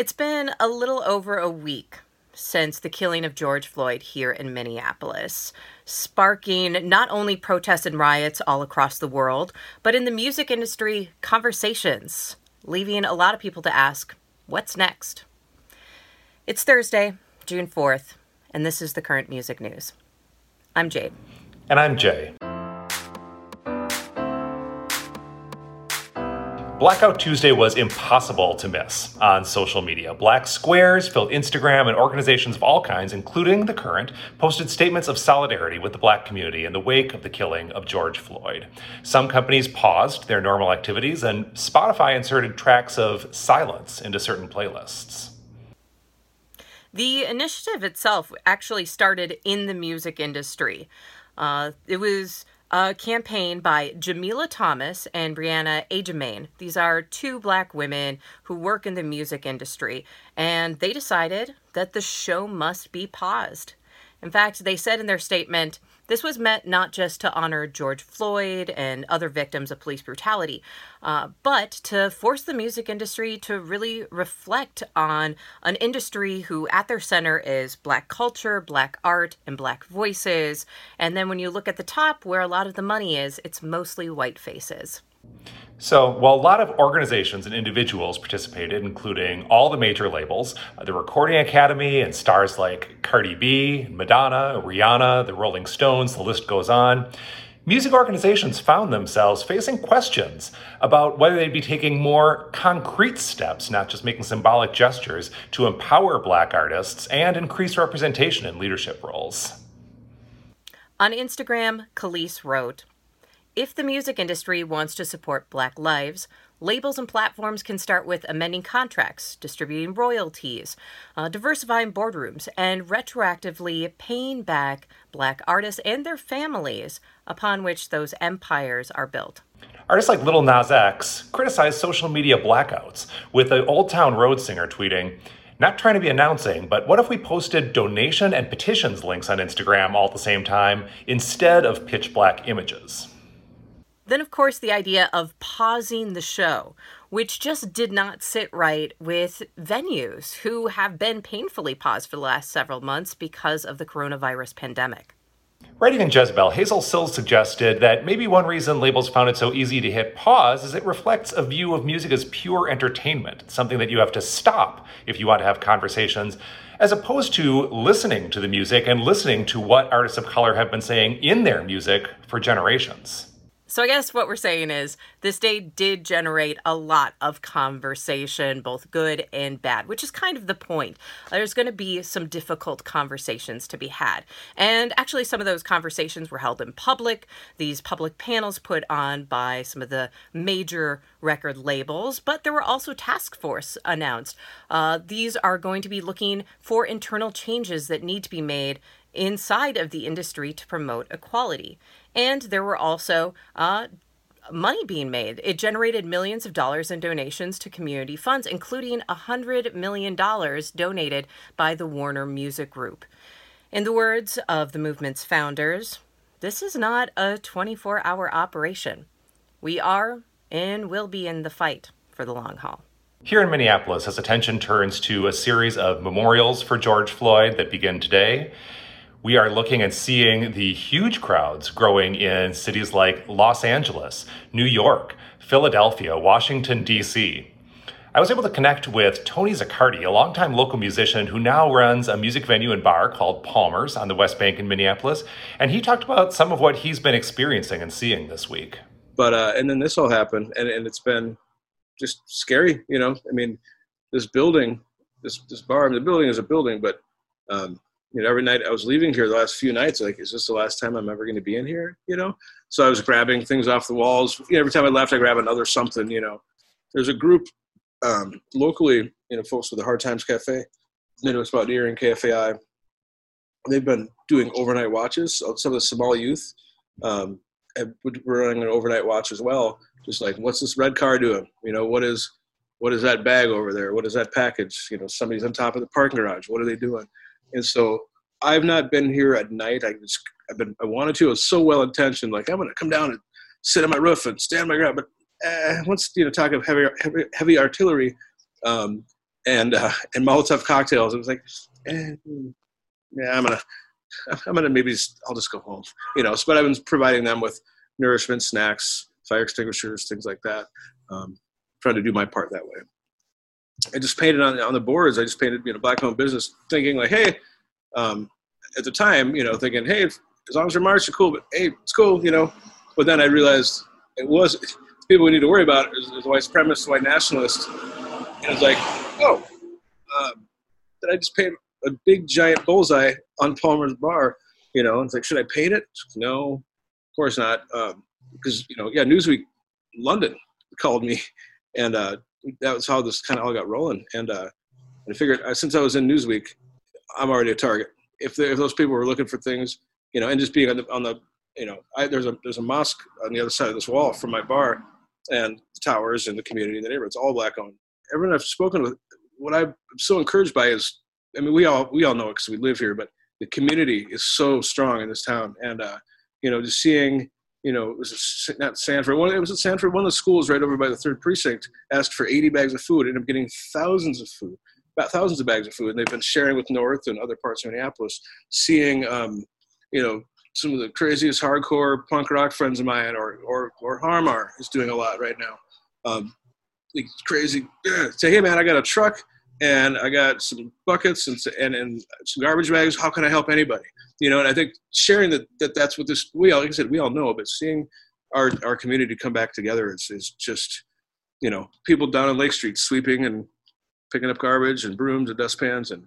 It's been a little over a week since the killing of George Floyd here in Minneapolis, sparking not only protests and riots all across the world, but in the music industry, conversations, leaving a lot of people to ask, what's next? It's Thursday, June 4th, and this is the current music news. I'm Jade. And I'm Jay. Blackout Tuesday was impossible to miss on social media. Black squares filled Instagram, and organizations of all kinds, including The Current, posted statements of solidarity with the black community in the wake of the killing of George Floyd. Some companies paused their normal activities, and Spotify inserted tracks of silence into certain playlists. The initiative itself actually started in the music industry. Uh, it was a campaign by Jamila Thomas and Brianna Agyemang. These are two black women who work in the music industry, and they decided that the show must be paused. In fact, they said in their statement, this was meant not just to honor George Floyd and other victims of police brutality, uh, but to force the music industry to really reflect on an industry who, at their center, is Black culture, Black art, and Black voices. And then when you look at the top, where a lot of the money is, it's mostly white faces. So, while a lot of organizations and individuals participated, including all the major labels, uh, the Recording Academy and stars like Cardi B, Madonna, Rihanna, the Rolling Stones, the list goes on, music organizations found themselves facing questions about whether they'd be taking more concrete steps, not just making symbolic gestures, to empower black artists and increase representation in leadership roles. On Instagram, Kelis wrote, if the music industry wants to support Black lives, labels and platforms can start with amending contracts, distributing royalties, uh, diversifying boardrooms, and retroactively paying back Black artists and their families upon which those empires are built. Artists like Lil Nas X criticized social media blackouts, with the Old Town Road singer tweeting, not trying to be announcing, but what if we posted donation and petitions links on Instagram all at the same time instead of pitch black images? Then, of course, the idea of pausing the show, which just did not sit right with venues who have been painfully paused for the last several months because of the coronavirus pandemic. Writing in Jezebel, Hazel Cills suggested that maybe one reason labels found it so easy to hit pause is it reflects a view of music as pure entertainment, something that you have to stop if you want to have conversations, as opposed to listening to the music and listening to what artists of color have been saying in their music for generations. So I guess what we're saying is this day did generate a lot of conversation, both good and bad, which is kind of the point. There's going to be some difficult conversations to be had. And actually, some of those conversations were held in public. These public panels put on by some of the major record labels, but there were also task force announced. Uh, these are going to be looking for internal changes that need to be made inside of the industry to promote equality. And there were also uh, money being made. It generated millions of dollars in donations to community funds, including $100 million donated by the Warner Music Group. In the words of the movement's founders, this is not a 24 hour operation. We are and will be in the fight for the long haul. Here in Minneapolis, as attention turns to a series of memorials for George Floyd that begin today, we are looking and seeing the huge crowds growing in cities like Los Angeles, New York, Philadelphia, Washington, D.C. I was able to connect with Tony Zaccardi, a longtime local musician who now runs a music venue and bar called Palmer's on the West Bank in Minneapolis. And he talked about some of what he's been experiencing and seeing this week. But, uh, and then this all happened, and, and it's been just scary, you know? I mean, this building, this, this bar, I mean, the building is a building, but um, you know, every night I was leaving here the last few nights, like, is this the last time I'm ever going to be in here? You know? So I was grabbing things off the walls. You know, every time I left, I grab another something, you know. There's a group um, locally, you know, folks with the Hard Times Cafe, Midwest Mountaineering KFAI. They've been doing overnight watches. Some of the Somali youth um, we're running an overnight watch as well. Just like, what's this red car doing? You know, what is what is that bag over there? What is that package? You know, somebody's on top of the parking garage. What are they doing? And so I've not been here at night. I just I've been I wanted to. I was so well intentioned. Like I'm gonna come down and sit on my roof and stand my ground. But uh, once you know talk of heavy heavy, heavy artillery, um, and uh, and Molotov cocktails. It was like, eh, yeah, I'm gonna I'm gonna maybe just, I'll just go home, you know. So, but I've been providing them with nourishment, snacks, fire extinguishers, things like that. Um, trying to do my part that way. I just painted on on the boards. I just painted, you know, black owned business, thinking like, hey, um, at the time, you know, thinking, hey, as long as they're marching, cool. But hey, it's cool, you know. But then I realized it was people we need to worry about is, is white supremacist, white nationalist, and it's like, oh, um, did I just paint a big giant bullseye on Palmer's bar? You know, it's like, should I paint it? No, of course not. Um, because you know, yeah, Newsweek London called me, and uh, that was how this kind of all got rolling. And uh, I figured uh, since I was in Newsweek, I'm already a target. If, if those people were looking for things, you know, and just being on the on the you know, I, there's a there's a mosque on the other side of this wall from my bar, and the towers and the community in the neighborhood. It's all black owned. Everyone I've spoken with, what I'm so encouraged by is, I mean, we all we all know it because we live here, but the community is so strong in this town, and uh, you know, just seeing you know, it was not Sanford. One, it was at Sanford. One of the schools right over by the third precinct asked for 80 bags of food. Ended up getting thousands of food, about thousands of bags of food. And they've been sharing with North and other parts of Minneapolis. Seeing, um, you know, some of the craziest hardcore punk rock friends of mine, or or or Har Mar is doing a lot right now. Um, crazy. Say, hey man, I got a truck and I got some buckets and, and, and some garbage bags. How can I help anybody? You know, and I think sharing that, that that's what this, we all, like I said, we all know, but seeing our, our community come back together is, is just, you know, people down on Lake Street sweeping and picking up garbage and brooms and dustpans and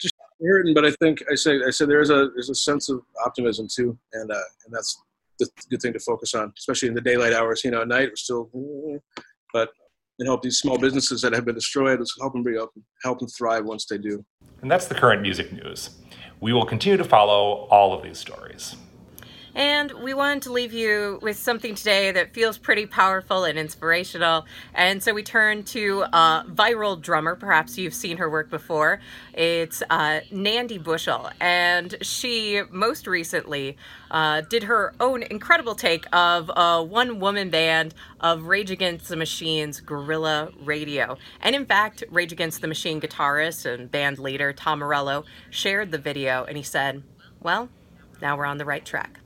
just hurting. But I think I say, I said, there's a, there's a sense of optimism too. And, uh, and that's the good thing to focus on, especially in the daylight hours, you know, at night we're still, but and help these small businesses that have been destroyed. Let's help them bring up, help them thrive once they do. And that's the current music news. We will continue to follow all of these stories. And we wanted to leave you with something today that feels pretty powerful and inspirational. And so we turn to a viral drummer. Perhaps you've seen her work before. It's uh, Nandi Bushell. And she most recently uh, did her own incredible take of a one woman band of Rage Against the Machine's Guerrilla Radio. And in fact, Rage Against the Machine guitarist and band leader Tom Morello shared the video and he said, Well, now we're on the right track.